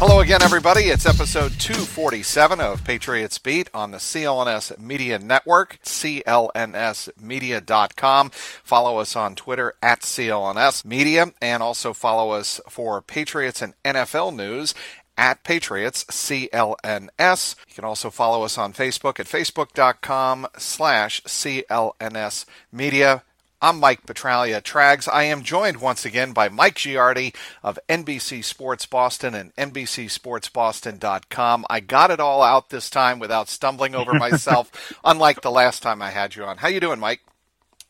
Hello again, everybody. It's episode 247 of Patriots Beat on the CLNS Media Network, clnsmedia.com. Follow us on Twitter at CLNS Media, and also follow us for Patriots and NFL news at Patriots CLNS. You can also follow us on Facebook at facebook.com slash CLNS Media. I'm Mike Petralia Trags. I am joined once again by Mike Giardi of NBC Sports Boston and NBCSportsBoston.com. I got it all out this time without stumbling over myself, unlike the last time I had you on. How you doing, Mike?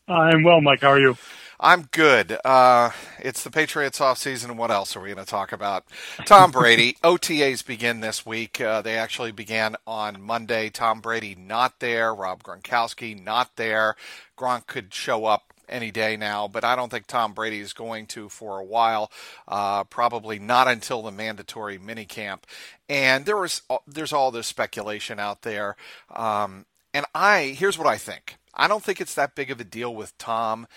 I'm well, Mike. How are you? I'm good. Uh, it's the Patriots off season. What else are we going to talk about? Tom Brady. OTAs begin this week. Uh, they actually began on Monday. Tom Brady not there. Rob Gronkowski not there. Gronk could show up any day now, but I don't think Tom Brady is going to for a while. Uh, probably not until the mandatory minicamp. And there was there's all this speculation out there. Um, and I here's what I think. I don't think it's that big of a deal with Tom.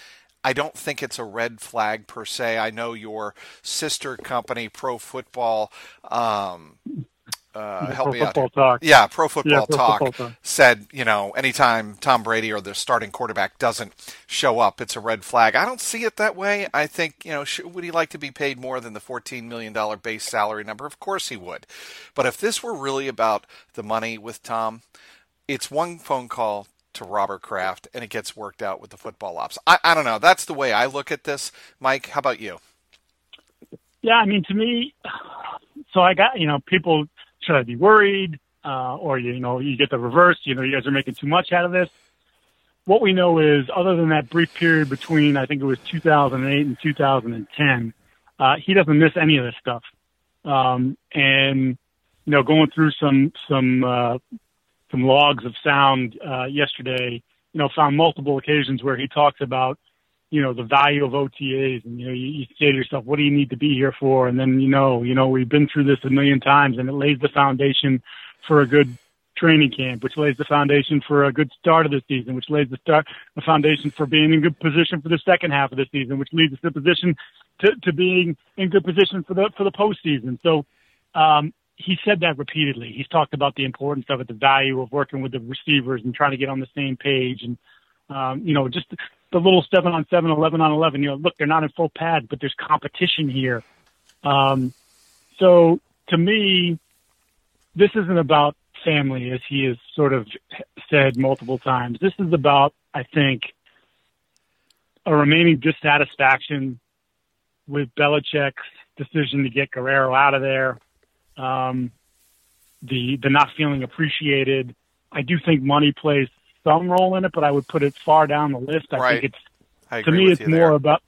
I don't think it's a red flag per se. I know your sister company, Pro Football, um, uh, help Pro me out. Talk. Yeah, Pro Football Yeah, Pro Talk Football Talk. said, you know, anytime Tom Brady or the starting quarterback doesn't show up, it's a red flag. I don't see it that way. I think, you know, sh- would he like to be paid more than the $14 million base salary number? Of course he would. But if this were really about the money with Tom, it's one phone call to Robert Kraft and it gets worked out with the football ops. I, I don't know. That's the way I look at this. Mike, how about you? Yeah, I mean, to me, so I got, you know, people, should I be worried? Uh, or, you know, you get the reverse, you know, you guys are making too much out of this. What we know is, other than that brief period between, I think it was 2008 and 2010, uh, he doesn't miss any of this stuff. Um, and, you know, going through some, some, uh, some logs of sound, uh, yesterday, you know, found multiple occasions where he talks about, you know, the value of OTAs and, you know, you, you say to yourself, what do you need to be here for? And then, you know, you know, we've been through this a million times and it lays the foundation for a good training camp, which lays the foundation for a good start of the season, which lays the start, the foundation for being in good position for the second half of the season, which leads us to position to, to being in good position for the, for the postseason. So, um, he said that repeatedly. He's talked about the importance of it, the value of working with the receivers and trying to get on the same page. And, um, you know, just the little seven on seven, 11 on 11, you know, look, they're not in full pad, but there's competition here. Um, so to me, this isn't about family, as he has sort of said multiple times. This is about, I think, a remaining dissatisfaction with Belichick's decision to get Guerrero out of there. Um, the the not feeling appreciated. I do think money plays some role in it, but I would put it far down the list. I Right. think it's to me it's more there. about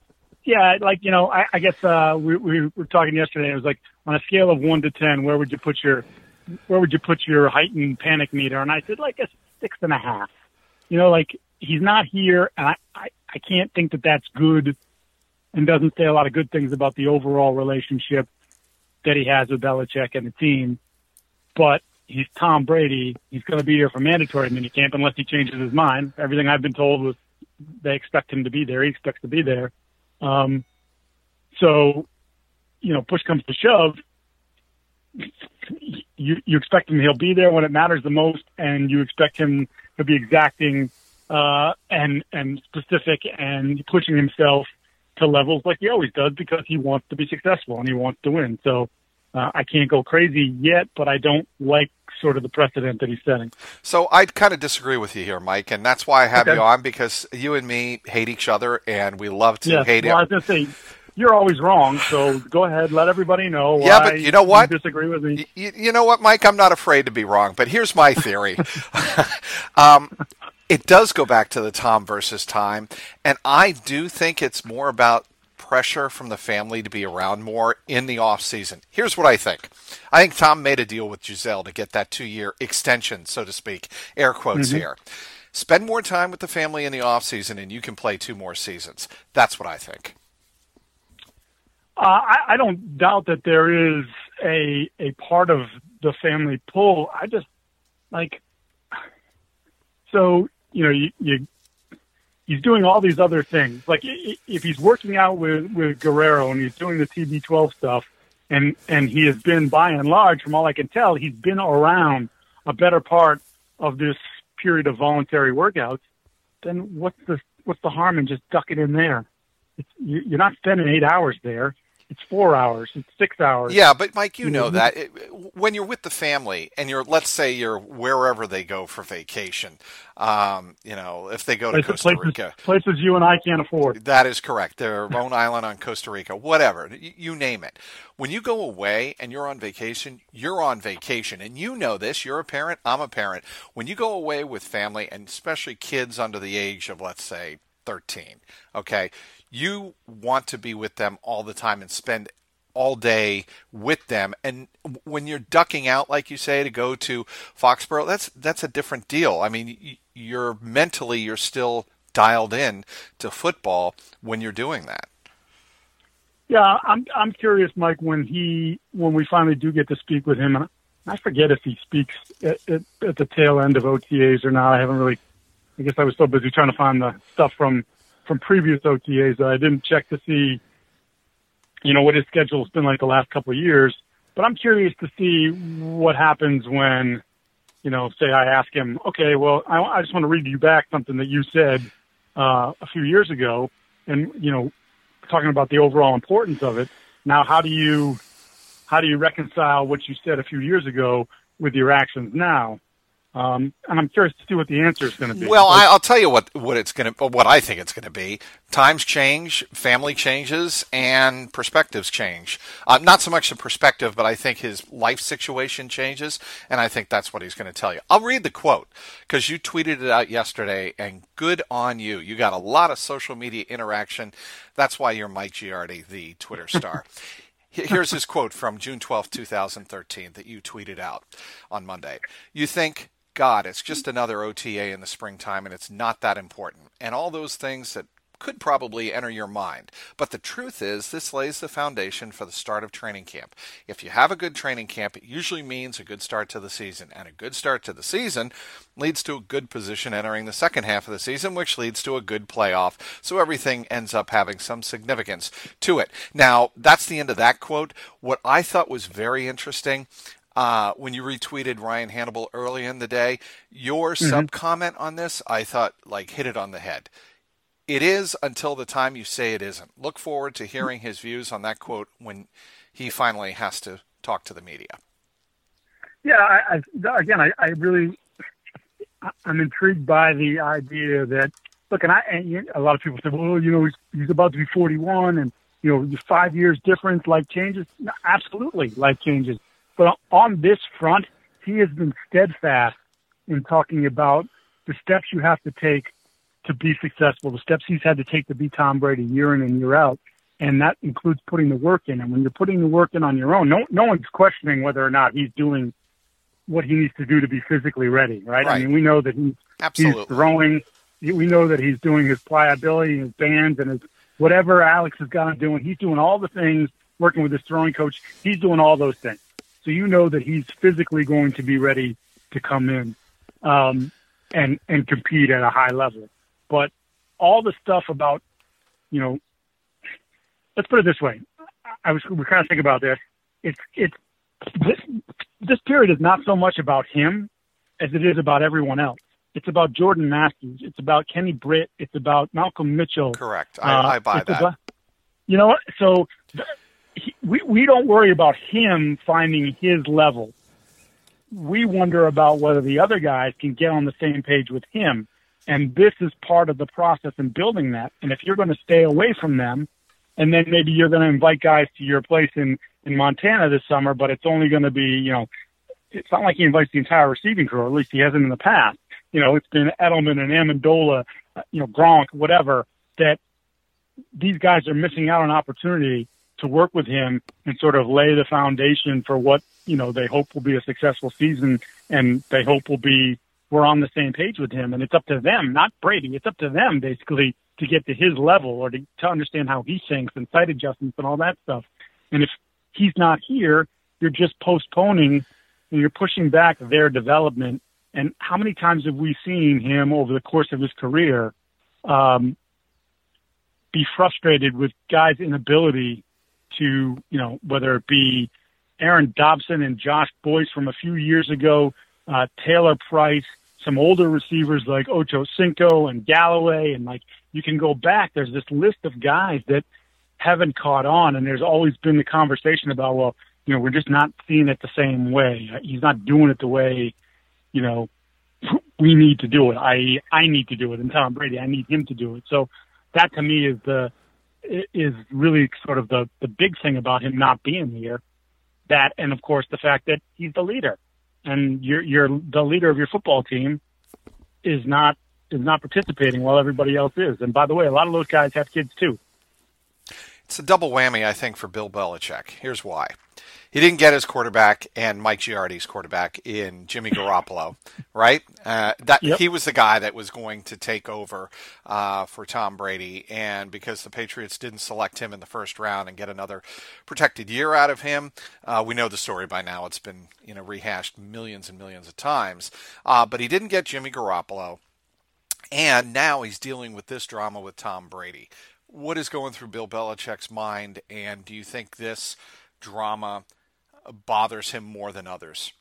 yeah like you know i, I guess uh we, we were talking yesterday it was like on a scale of one to ten where would you put your where would you put your heightened panic meter and i said like a six and a half you know like he's not here and i i, I can't think that that's good and doesn't say a lot of good things about the overall relationship that he has with Belichick and the team but he's Tom Brady. He's going to be here for mandatory minicamp unless he changes his mind. Everything I've been told was they expect him to be there. He expects to be there. Um, so, you know, push comes to shove. You you expect him he'll be there when it matters the most, and you expect him to be exacting uh, and and specific and pushing himself to levels like he always does because he wants to be successful and he wants to win. So uh, I can't go crazy yet, but I don't like sort of the precedent that he's setting. So I kind of disagree with you here, Mike, and that's why I have Okay. you on because you and me hate each other, and we love to Yes, hate well, I was going to say you're always wrong. So go ahead, let everybody know. Yeah, but you know what? disagree with me. You, you know what, Mike? I'm not afraid to be wrong, but here's my theory. um, it does go back to the Tom versus time, and I do think it's more about pressure from the family to be around more in the off season. Here's what I think. I think Tom made a deal with Gisele to get that two year extension, so to speak, air quotes here. Spend more time with the family in the off season, and you can play two more seasons. That's what I think. Uh, I, I don't doubt that there is a a part of the family pull. I just like so you know you, you he's doing all these other things. Like if he's working out with with Guerrero and he's doing the TB12 stuff, and and he has been by and large, from all I can tell, he's been around a better part of this period of voluntary workouts. Then what's the what's the harm in just ducking in there? It's, you're not spending eight hours there. It's four hours. It's six hours. Yeah, but Mike, you know Mhm. that it, when you're with the family and you're, let's say you're wherever they go for vacation, um, you know, if they go to places, Costa places, Rica, places you and I can't afford. that is correct. Their own island on Costa Rica, whatever, you, you name it. When you go away and you're on vacation, you're on vacation, and you know this. You're a parent. I'm a parent. When you go away with family, and especially kids under the age of, let's say, 13, okay, you want to be with them all the time and spend all day with them and when you're ducking out like you say to go to Foxborough that's that's a different deal i mean you're mentally you're still dialed in to football when you're doing that Yeah, I'm I'm curious, Mike, when he when we finally do get to speak with him, and I forget if he speaks at, at, at the tail end of OTAs or not. I haven't really. I guess I was so busy trying to find the stuff from from previous OTAs that I didn't check to see, you know, what his schedule's been like the last couple of years. But I'm curious to see what happens when, you know, say I ask him, okay, well, I, I just want to read you back something that you said uh, a few years ago, and you know, talking about the overall importance of it. Now, how do you how do you reconcile what you said a few years ago with your actions now? Um, and I'm curious to see what the answer is going to be. Well, I, I'll tell you what what it's going to what I think it's going to be. Times change, family changes, and perspectives change. Uh, not so much the perspective, but I think his life situation changes, and I think that's what he's going to tell you. I'll read the quote because you tweeted it out yesterday, and good on you. You got a lot of social media interaction. That's why you're Mike Giardi, the Twitter star. Here's his quote from June 12, 2013, that you tweeted out on Monday. You think, God, it's hmm. just another OTA in the springtime and it's not that important. And all those things that could probably enter your mind. But the truth is, this lays the foundation for the start of training camp. If you have a good training camp, it usually means a good start to the season. And a good start to the season leads to a good position entering the second half of the season, which leads to a good playoff. So everything ends up having some significance to it. Now, that's the end of that quote. What I thought was very interesting uh, when you retweeted Ryan Hannable early in the day, your sub comment on this, I thought like hit it on the head. It is until the time you say it isn't. Look forward to hearing his views on that quote when he finally has to talk to the media. yeah, I, I, again, I, I really, I'm intrigued by the idea that look, and I, and a lot of people say, well, you know, he's, he's about to be 41, and you know, five years difference, like changes. No, absolutely, life changes. But on this front, he has been steadfast in talking about the steps you have to take to be successful, the steps he's had to take to be Tom Brady year in and year out. And that includes putting the work in. And when you're putting the work in on your own, no, no one's questioning whether or not he's doing what he needs to do to be physically ready, right? I mean, we know that he's, he's throwing. We know that he's doing his pliability, his bands, and his whatever Alex has got him doing. He's doing all the things, working with his throwing coach. He's doing all those things. So you know that he's physically going to be ready to come in um, and and compete at a high level. But all the stuff about, you know, let's put it this way. I was we kind of think about this. It's it's this this period is not so much about him as it is about everyone else. It's about Jordan Matthews. It's about Kenny Britt. It's about Malcolm Mitchell. Correct. I, Uh, I buy that. About, You know what? So we we don't worry about him finding his level. We wonder about whether the other guys can get on the same page with him. And this is part of the process in building that. And if you're going to stay away from them, and then maybe you're going to invite guys to your place in in Montana this summer, but it's only going to be, you know, it's not like he invites the entire receiving crew, or at least he hasn't in the past. You know, it's been Edelman and Amendola, uh, you know, Gronk, whatever. That these guys are missing out on opportunity to work with him and sort of lay the foundation for what you know they hope will be a successful season, and they hope will be we're on the same page with him, and it's up to them, not Brady. It's up to them basically to get to his level or to, to understand how he thinks and sight adjustments and all that stuff. And if he's not here, you're just postponing and you're pushing back their development. And how many times have we seen him over the course of his career um, be frustrated with guys' inability to, you know, whether it be Aaron Dobson and Josh Boyce from a few years ago, uh, Taylor Price, some older receivers like Ocho Cinco and Galloway, and like you can go back. There's this list of guys that haven't caught on, and there's always been the conversation about, well, you know, we're just not seeing it the same way. He's not doing it the way, you know, we need to do it. I I need to do it, and Tom Brady, I need him to do it. So that to me is the is really sort of the the big thing about him not being here. That and of course the fact that he's the leader, and you're you're the leader of your football team is not is not participating while everybody else is. And by the way, a lot of those guys have kids too. It's a double whammy, I think, for Bill Belichick. Here's why. He didn't get his quarterback and Mike Giardi's quarterback in Jimmy Garoppolo, right? Uh, that yep. he was the guy that was going to take over uh, for Tom Brady, and because the Patriots didn't select him in the first round and get another protected year out of him, uh, we know the story by now. It's been you know rehashed millions and millions of times, uh, but he didn't get Jimmy Garoppolo. And now he's dealing with this drama with Tom Brady what is going through Bill Belichick's mind, and do you think this drama bothers him more than others?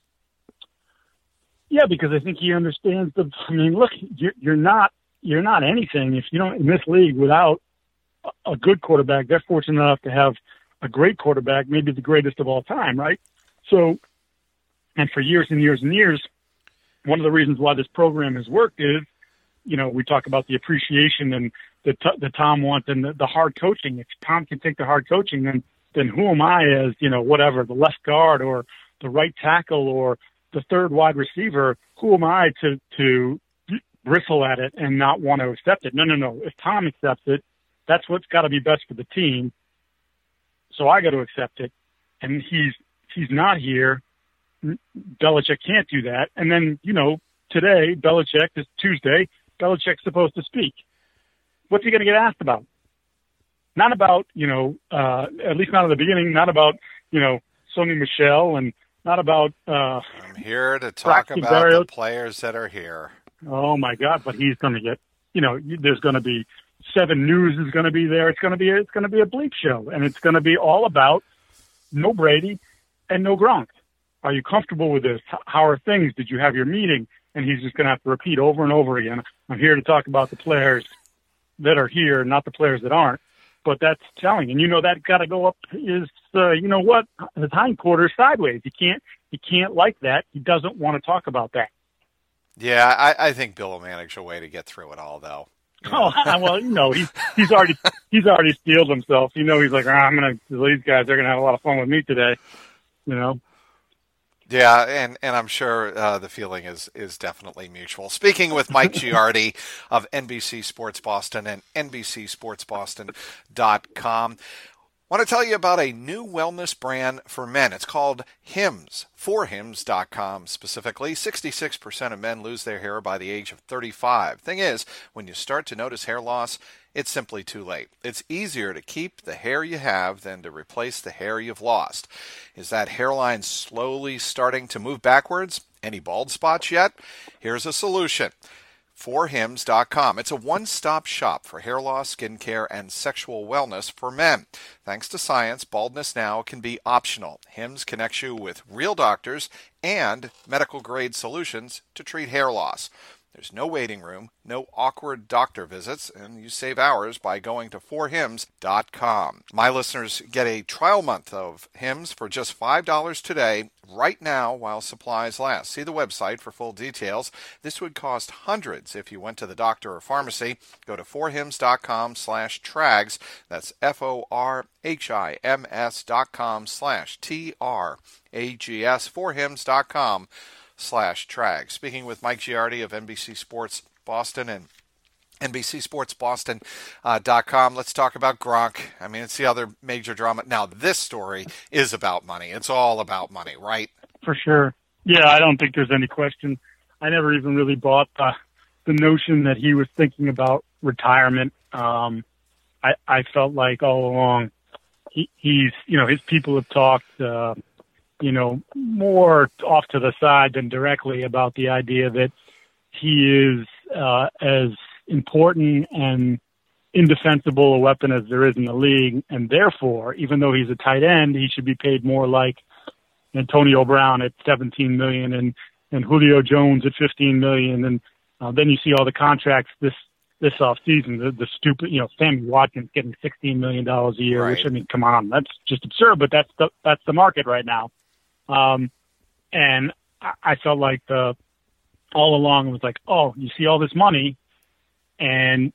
Yeah, because I think he understands the. I mean, look, you're, you're not you're not anything if you don't in this league without a good quarterback. They're fortunate enough to have a great quarterback, maybe the greatest of all time, right? So, and for years and years and years, one of the reasons why this program has worked is, you know, we talk about the appreciation and that, that Tom wants and the, the hard coaching. If Tom can take the hard coaching, then then who am I as you know whatever the left guard or the right tackle or the third wide receiver? Who am I to to bristle at it and not want to accept it? No, no, no. If Tom accepts it, that's what's got to be best for the team. So I got to accept it, and he's he's not here. Belichick can't do that. And then you know today Belichick is Tuesday. Belichick's supposed to speak what's he going to get asked about? Not about, you know, uh, at least not at the beginning, not about, you know, Sony Michel and not about. Uh, I'm here to talk about Barrios. the players that are here. Oh my God! But he's going to get, you know, there's going to be Seven News is going to be there. It's going to be it's going to be a bleep show, and it's going to be all about no Brady and no Gronk. Are you comfortable with this? How are things? Did you have your meeting? And he's just going to have to repeat over and over again. I'm here to talk about the players that are here, not the players that aren't. But that's telling, and you know that got to go up. Is uh, you know what his hindquarters sideways. He can't he can't like that. He doesn't want to talk about that. Yeah, I, I think Bill will manage a way to get through it all, though. Oh well, you know he's he's already he's already steeled himself. You know he's like, oh, I'm gonna these guys. They're gonna have a lot of fun with me today. You know. Yeah, and, and I'm sure uh, the feeling is is definitely mutual. Speaking with Mike Giardi of NBC Sports Boston and NBCSportsBoston.com, want to tell you about a new wellness brand for men. It's called Hims, forhims.com specifically. 66% of men lose their hair by the age of 35. Thing is, when you start to notice hair loss, it's simply too late. It's easier to keep the hair you have than to replace the hair you've lost. Is that hairline slowly starting to move backwards? Any bald spots yet? Here's a solution. Forhims.com. It's a one stop shop for hair loss, skincare, and sexual wellness for men. Thanks to science, baldness now can be optional. Hims connects you with real doctors and medical grade solutions to treat hair loss. There's no waiting room, no awkward doctor visits, and you save hours by going to 4hims.com. My listeners get a trial month of Hims for just $5 today, right now while supplies last. See the website for full details. This would cost hundreds if you went to the doctor or pharmacy. Go to 4hims.com slash trags. That's F-O-R-H-I-M-S dot com slash T-R-A-G-S, 4hims.com slash trag. Speaking with Mike Giardi of NBC Sports Boston and NBCSportsBoston.com. Uh, Let's talk about Gronk. I mean, it's the other major drama. Now, this story is about money. It's all about money, right? For sure. Yeah, I don't think there's any question. I never even really bought the, the notion that he was thinking about retirement. Um, I, I felt like all along he, he's, you know, his people have talked, uh, you know, more off to the side than directly about the idea that he is uh, as important and indefensible a weapon as there is in the league, and therefore, even though he's a tight end, he should be paid more like Antonio Brown at 17 million and and Julio Jones at 15 million, and uh, then you see all the contracts this this off season. The, the stupid, you know, Sammy Watkins getting 16 million dollars a year, Right. which I mean, come on, that's just absurd, but that's the that's the market right now. Um, and I, I felt like the all along it was like, oh, you see all this money, and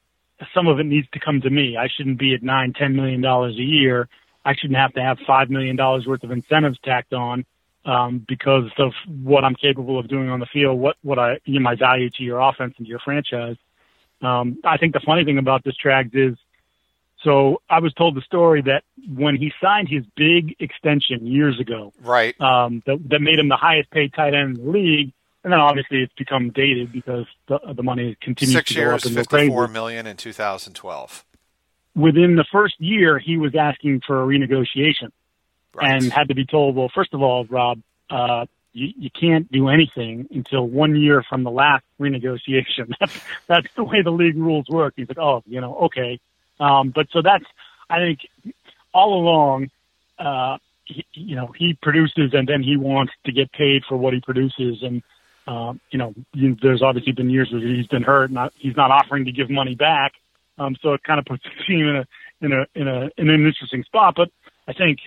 some of it needs to come to me. I shouldn't be at nine, ten million dollars a year. I shouldn't have to have five million dollars worth of incentives tacked on um, because of what I'm capable of doing on the field, what what I you know, my value to your offense and to your franchise. Um, I think the funny thing about this Trags is, so I was told the story that when he signed his big extension years ago, Right. um, that, that made him the highest paid tight end in the league. And then obviously it's become dated because the, the money continues Six to go years, up and go crazy. 54 million in 2012. Within the first year, he was asking for a renegotiation Right. and had to be told, well, first of all, Rob, uh, you, you can't do anything until one year from the last renegotiation. That's that's the way the league rules work. He's like, oh, you know, okay. Um, but so that's, I think, all along, uh, he, you know, he produces and then he wants to get paid for what he produces. And, um, you know, you, there's obviously been years where he's been hurt, not he's not offering to give money back. Um, so it kind of puts the team in a in a in a in an interesting spot. But I think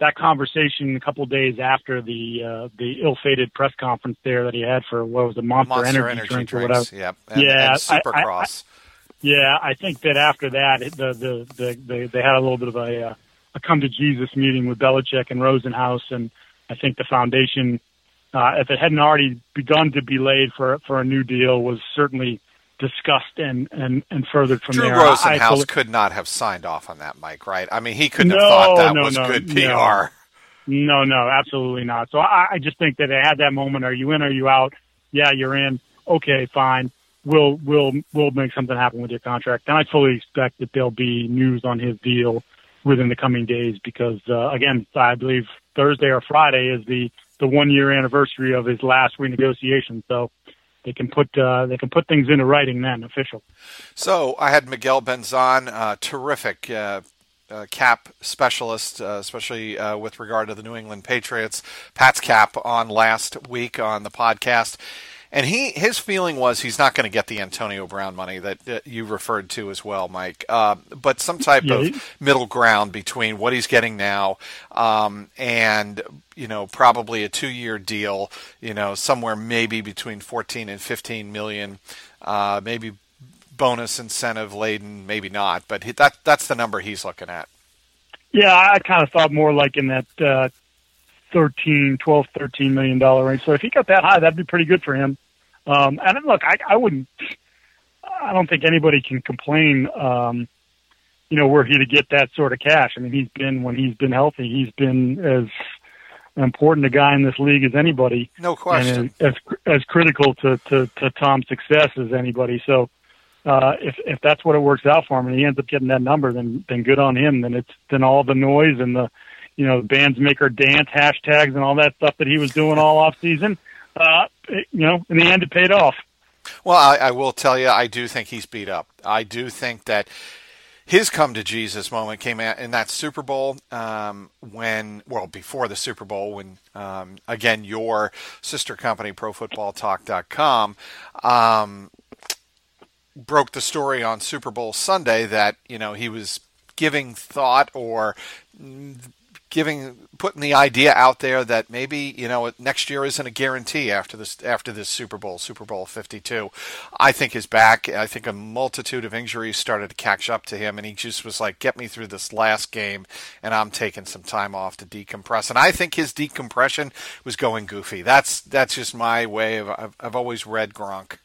that conversation a couple of days after the uh, the ill-fated press conference there that he had for what was it, Monster, Monster Energy, Energy drink or whatever. drinks. Yep. And, Yeah, and I- I- Supercross. Yeah, I think that after that, it- the the the, the they had a little bit of a uh, a come to Jesus meeting with Belichick and Rosenhaus, and I think the foundation, uh, if it hadn't already begun to be laid for for a new deal, was certainly discussed and and and furthered from Drew there. I- I Rosenhaus fully- could not have signed off on that, Mike, right? I mean, he couldn't have thought that no, was no, good no. PR. No, no, absolutely not. So I, I just think that they had that moment. Are you in? Are you out? Yeah, you're in. Okay, fine. We'll we'll we'll make something happen with your contract. And I fully expect that there'll be news on his deal within the coming days because uh, again, I believe Thursday or Friday is the the one year anniversary of his last renegotiation. So they can put uh, they can put things into writing then, official. So I had Miguel Benzan, uh, terrific uh, uh, cap specialist, uh, especially uh, with regard to the New England Patriots. Pat's cap on last week on the podcast. And he, his feeling was he's not going to get the Antonio Brown money that, you referred to as well, Mike. Uh, but some type Yeah, of middle ground between what he's getting now um, and you know probably a two-year deal. You know somewhere maybe between 14 and 15 million, uh, maybe bonus incentive laden, maybe not. But he, that that's the number he's looking at. Yeah, I kind of thought more like in that uh, 13, 12, 13 million dollar range. So if he got that high, that'd be pretty good for him. Um, and look, I, I wouldn't, I don't think anybody can complain, um, you know, were he to get that sort of cash. I mean, he's been, when he's been healthy, he's been as important a guy in this league as anybody. No question. And as, as critical to, to, to Tom's success as anybody. So, uh, if if that's what it works out for him, and he ends up getting that number, then then good on him. Then it's then all the noise and the you know bands make her dance hashtags and all that stuff that he was doing all off season. Uh, you know, in the end, it paid off. Well, I, I will tell you, I do think he's beat up. I do think that his come to Jesus moment came in that Super Bowl um, when, well, before the Super Bowl, when um, again your sister company, ProFootballTalk.com, um, broke the story on Super Bowl Sunday that you know he was giving thought or giving putting the idea out there that maybe you know next year isn't a guarantee after this after this Super Bowl Super Bowl 52 I think is back. I think a multitude of injuries started to catch up to him and he just was like get me through this last game and I'm taking some time off to decompress. And I think his decompression was going goofy. That's that's just my way of I've, I've always read Gronk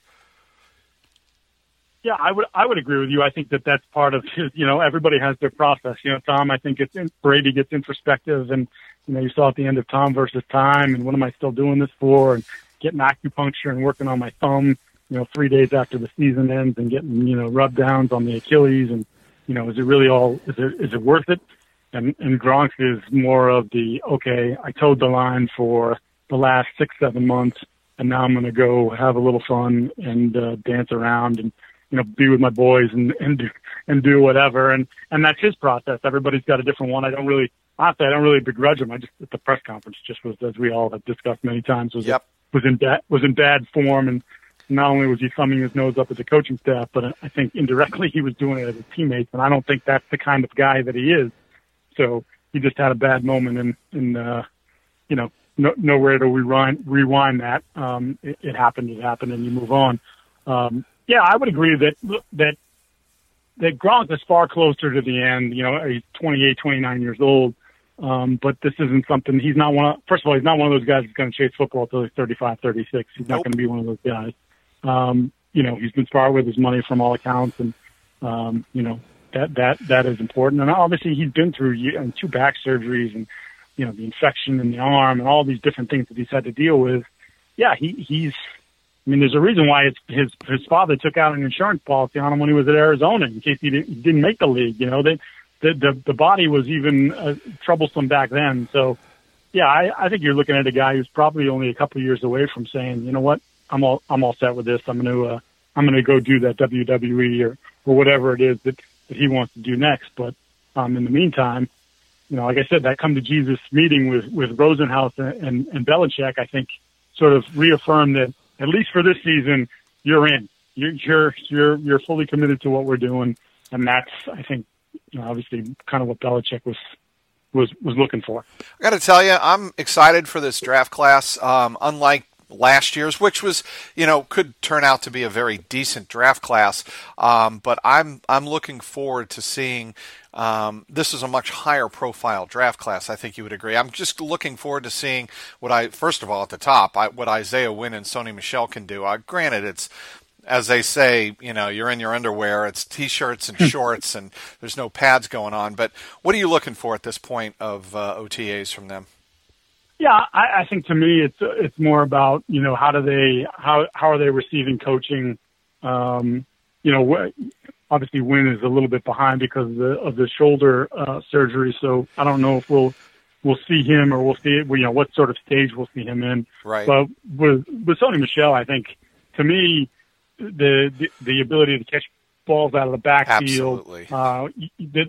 yeah, I would I would agree with you. I think that that's part of. You know, everybody has their process. You know, Tom. I think it's Brady gets introspective, and you know, you saw at the end of Tom versus Time, and what am I still doing this for? And getting acupuncture and working on my thumb. You know, three days after the season ends, and getting you know rub downs on the Achilles, and you know, is it really all? Is it is it worth it? And and Gronk is more of the okay. I toed the line for the last six seven months, and now I'm going to go have a little fun and uh, dance around and you know, be with my boys and, and do, and do whatever. And, and that's his process. Everybody's got a different one. I don't really, honestly, I don't really begrudge him. I just, at the press conference just was, as we all have discussed many times, was, yep. was in bad, was in bad form. And not only was he thumbing his nose up at the coaching staff, but I think indirectly he was doing it as his teammates. And I don't think that's the kind of guy that he is. So he just had a bad moment and, and, uh, you know, no, nowhere to rewind, rewind that. Um, it, it happened, it happened and you move on. Um, yeah, I would agree that that that Gronk is far closer to the end. You know, he's 28, 29 years old. Um, but this isn't something he's not one of, first of all, he's not one of those guys that's going to chase football until he's 35, 36. He's not going to be one of those guys. Um, you know, he's been smart with his money from all accounts and, um, you know, that, that, that is important. And obviously he's been through and two back surgeries and, you know, the infection in the arm and all these different things that he's had to deal with. Yeah, he, he's, I mean, there's a reason why it's his his father took out an insurance policy on him when he was at Arizona in case he didn't, didn't make the league. You know, they, the the the body was even uh, troublesome back then. So, yeah, I, I think you're looking at a guy who's probably only a couple of years away from saying, you know what, I'm all I'm all set with this. I'm to uh, I'm to go do that WWE or or whatever it is that that he wants to do next. But um, in the meantime, you know, like I said, that come to Jesus meeting with with Rosenhaus and and, and Belichick, I think, sort of reaffirmed that at least for this season, you're in. You're you're you're, you're fully committed to what we're doing, and that's I think you know, obviously kind of what Belichick was was was looking for. I got to tell you, I'm excited for this draft class. Um, unlike last year's, which was you know could turn out to be a very decent draft class, um, but I'm I'm looking forward to seeing um, this is a much higher profile draft class. I think you would agree. I'm just looking forward to seeing what I first of all at the top, I, what Isaiah Wynn and Sony Michel can do. Uh, granted, it's as they say, you know, you're in your underwear. It's t-shirts and shorts, and there's no pads going on. But what are you looking for at this point of uh, OTAs from them? Yeah, I, I think to me it's it's more about you know how do they how how are they receiving coaching? Um, you know, obviously Wynn is a little bit behind because of the of the shoulder uh, surgery. So I don't know if we'll we'll see him or we'll see it, you know what sort of stage we'll see him in. Right. But with with Sony Michel, I think to me the the, the ability to catch balls out of the backfield. Absolutely. Uh,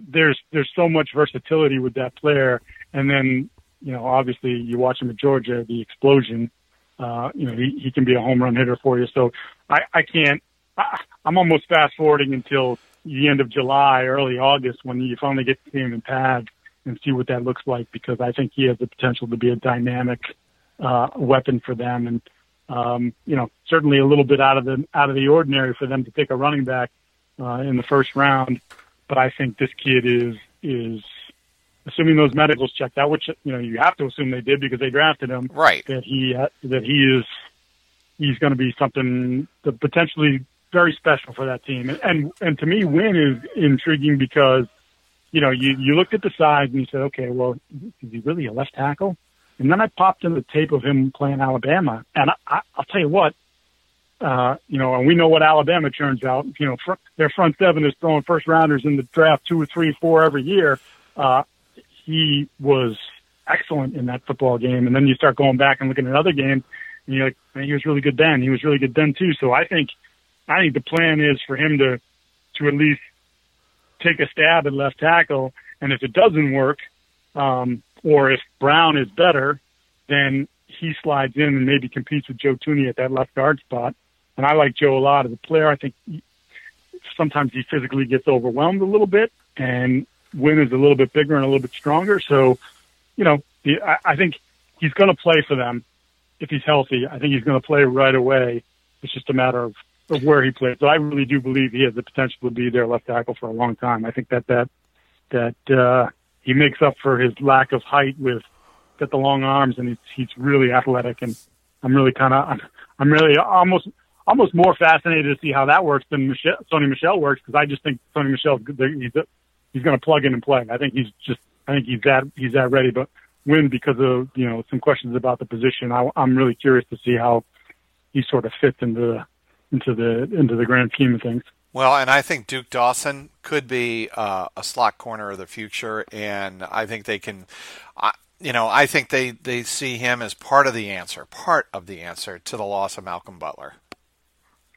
there's there's so much versatility with that player, and then you know obviously you watch him at Georgia, the explosion. Uh, you know he, he can be a home run hitter for you. So I I can't I'm almost fast forwarding until the end of July, early August, when you finally get to see him in pads and see what that looks like, because I think he has the potential to be a dynamic uh, weapon for them, and um, you know, certainly a little bit out of the out of the ordinary for them to pick a running back uh, in the first round. But I think this kid is is assuming those medicals checked out, which you know you have to assume they did because they drafted him. Right. That he that he is he's going to be something that potentially very special for that team. And, and, and to me, Wynn is intriguing because, you know, you, you looked at the size and you said, okay, well, is he really a left tackle? And then I popped in the tape of him playing Alabama. And I, I, I'll tell you what, uh, you know, and we know what Alabama turns out. You know, fr- their front seven is throwing first rounders in the draft two or three, four every year. Uh, he was excellent in that football game. And then you start going back and looking at other games, and you're like, man, he was really good then. He was really good then too. So I think I think the plan is for him to to at least take a stab at left tackle, and if it doesn't work, um, or if Brown is better, then he slides in and maybe competes with Joe Thuney at that left guard spot. And I like Joe a lot as a player. I think he, sometimes he physically gets overwhelmed a little bit, and Wynn is a little bit bigger and a little bit stronger. So, you know, the, I, I think he's going to play for them if he's healthy. I think he's going to play right away. It's just a matter of, of where he plays. So I really do believe he has the potential to be their left tackle for a long time. I think that that that uh, he makes up for his lack of height with got the long arms and he's he's really athletic and I'm really kind of I'm, I'm really almost almost more fascinated to see how that works than Michel, Sony Michel works because I just think Sony Michel he's he's going to plug in and play. I think he's just I think he's that he's that ready. But Wynn because of you know some questions about the position, I, I'm really curious to see how he sort of fits into the into the into the grand scheme of things. Well, and I think Duke Dawson could be uh, a slot corner of the future, and I think they can. Uh, you know, I think they, they see him as part of the answer, part of the answer to the loss of Malcolm Butler.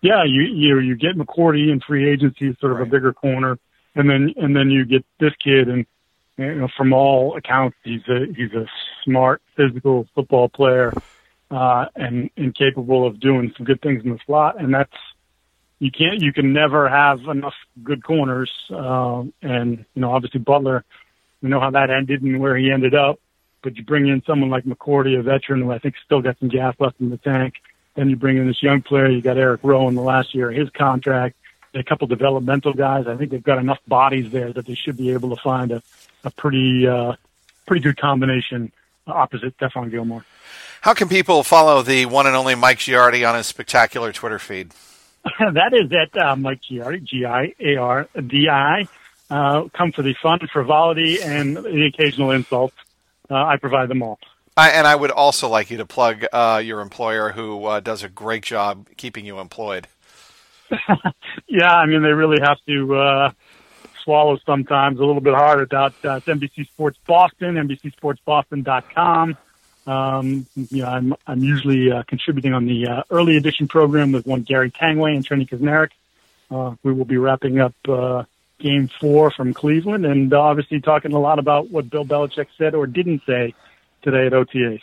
Yeah, you you you get McCourty in free agency, sort of right. a bigger corner, and then and then you get this kid, and you know, from all accounts, he's a he's a smart, physical football player, uh, and and capable of doing some good things in the slot, and that's you can't you can never have enough good corners, uh, and you know obviously Butler, we know how that ended and where he ended up, but you bring in someone like McCourty, a veteran who I think still got some gas left in the tank then you bring in this young player. You got Eric Rowe in the last year of his contract. A couple developmental guys. I think they've got enough bodies there that they should be able to find a, a pretty uh, pretty good combination opposite Stephon Gilmore. How can people follow the one and only Mike Giardi on his spectacular Twitter feed? that is at uh, Mike Giardi, G I A R D I. Uh, come for the fun, frivolity, and the occasional insult. Uh, I provide them all. I, and I would also like you to plug uh, your employer, who uh, does a great job keeping you employed. yeah, I mean they really have to uh, swallow sometimes a little bit hard about uh, NBC Sports Boston, NBCSportsBoston.com. Um, you know, I'm I'm usually uh, contributing on the uh, early edition program with one Gary Tanguay and Trenni Kusnierek. Uh, we will be wrapping up uh, Game Four from Cleveland, and obviously talking a lot about what Bill Belichick said or didn't say today at OTAs.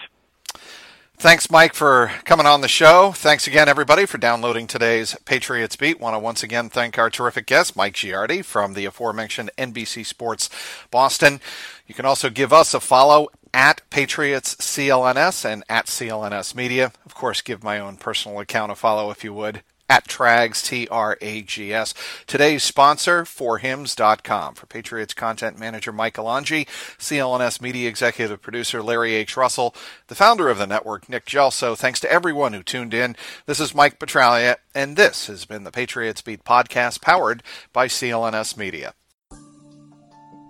Thanks, Mike, for coming on the show. Thanks again, everybody, for downloading today's Patriots Beat. Want to once again thank our terrific guest, Mike Giardi from the aforementioned NBC Sports Boston. You can also give us a follow at Patriots CLNS and at CLNS Media. Of course, give my own personal account a follow if you would at Trags, T R A G S. Today's sponsor, forhims.com. For Patriots content manager Mike Alonji, CLNS media executive producer Larry H. Russell, the founder of the network, Nick Gelso. Thanks to everyone who tuned in. This is Mike Petralia, and this has been the Patriots Beat podcast powered by CLNS Media.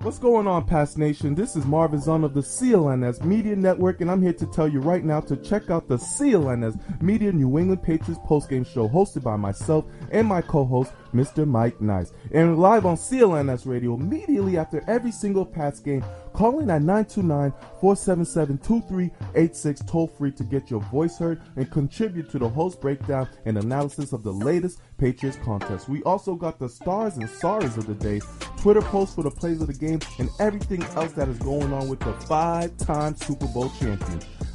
What's going on, Past Nation? This is Marvin Zahn of the CLNS Media Network, and I'm here to tell you right now to check out the CLNS Media New England Patriots postgame show hosted by myself and my co-host, Mr. Mike Nice. And live on CLNS Radio immediately after every single Pats game, call in at 929-477-2386 toll free to get your voice heard and contribute to the host breakdown and analysis of the latest Patriots contest. We also got the stars and sorries of the day, Twitter posts for the plays of the game, and everything else that is going on with the five-time Super Bowl champion.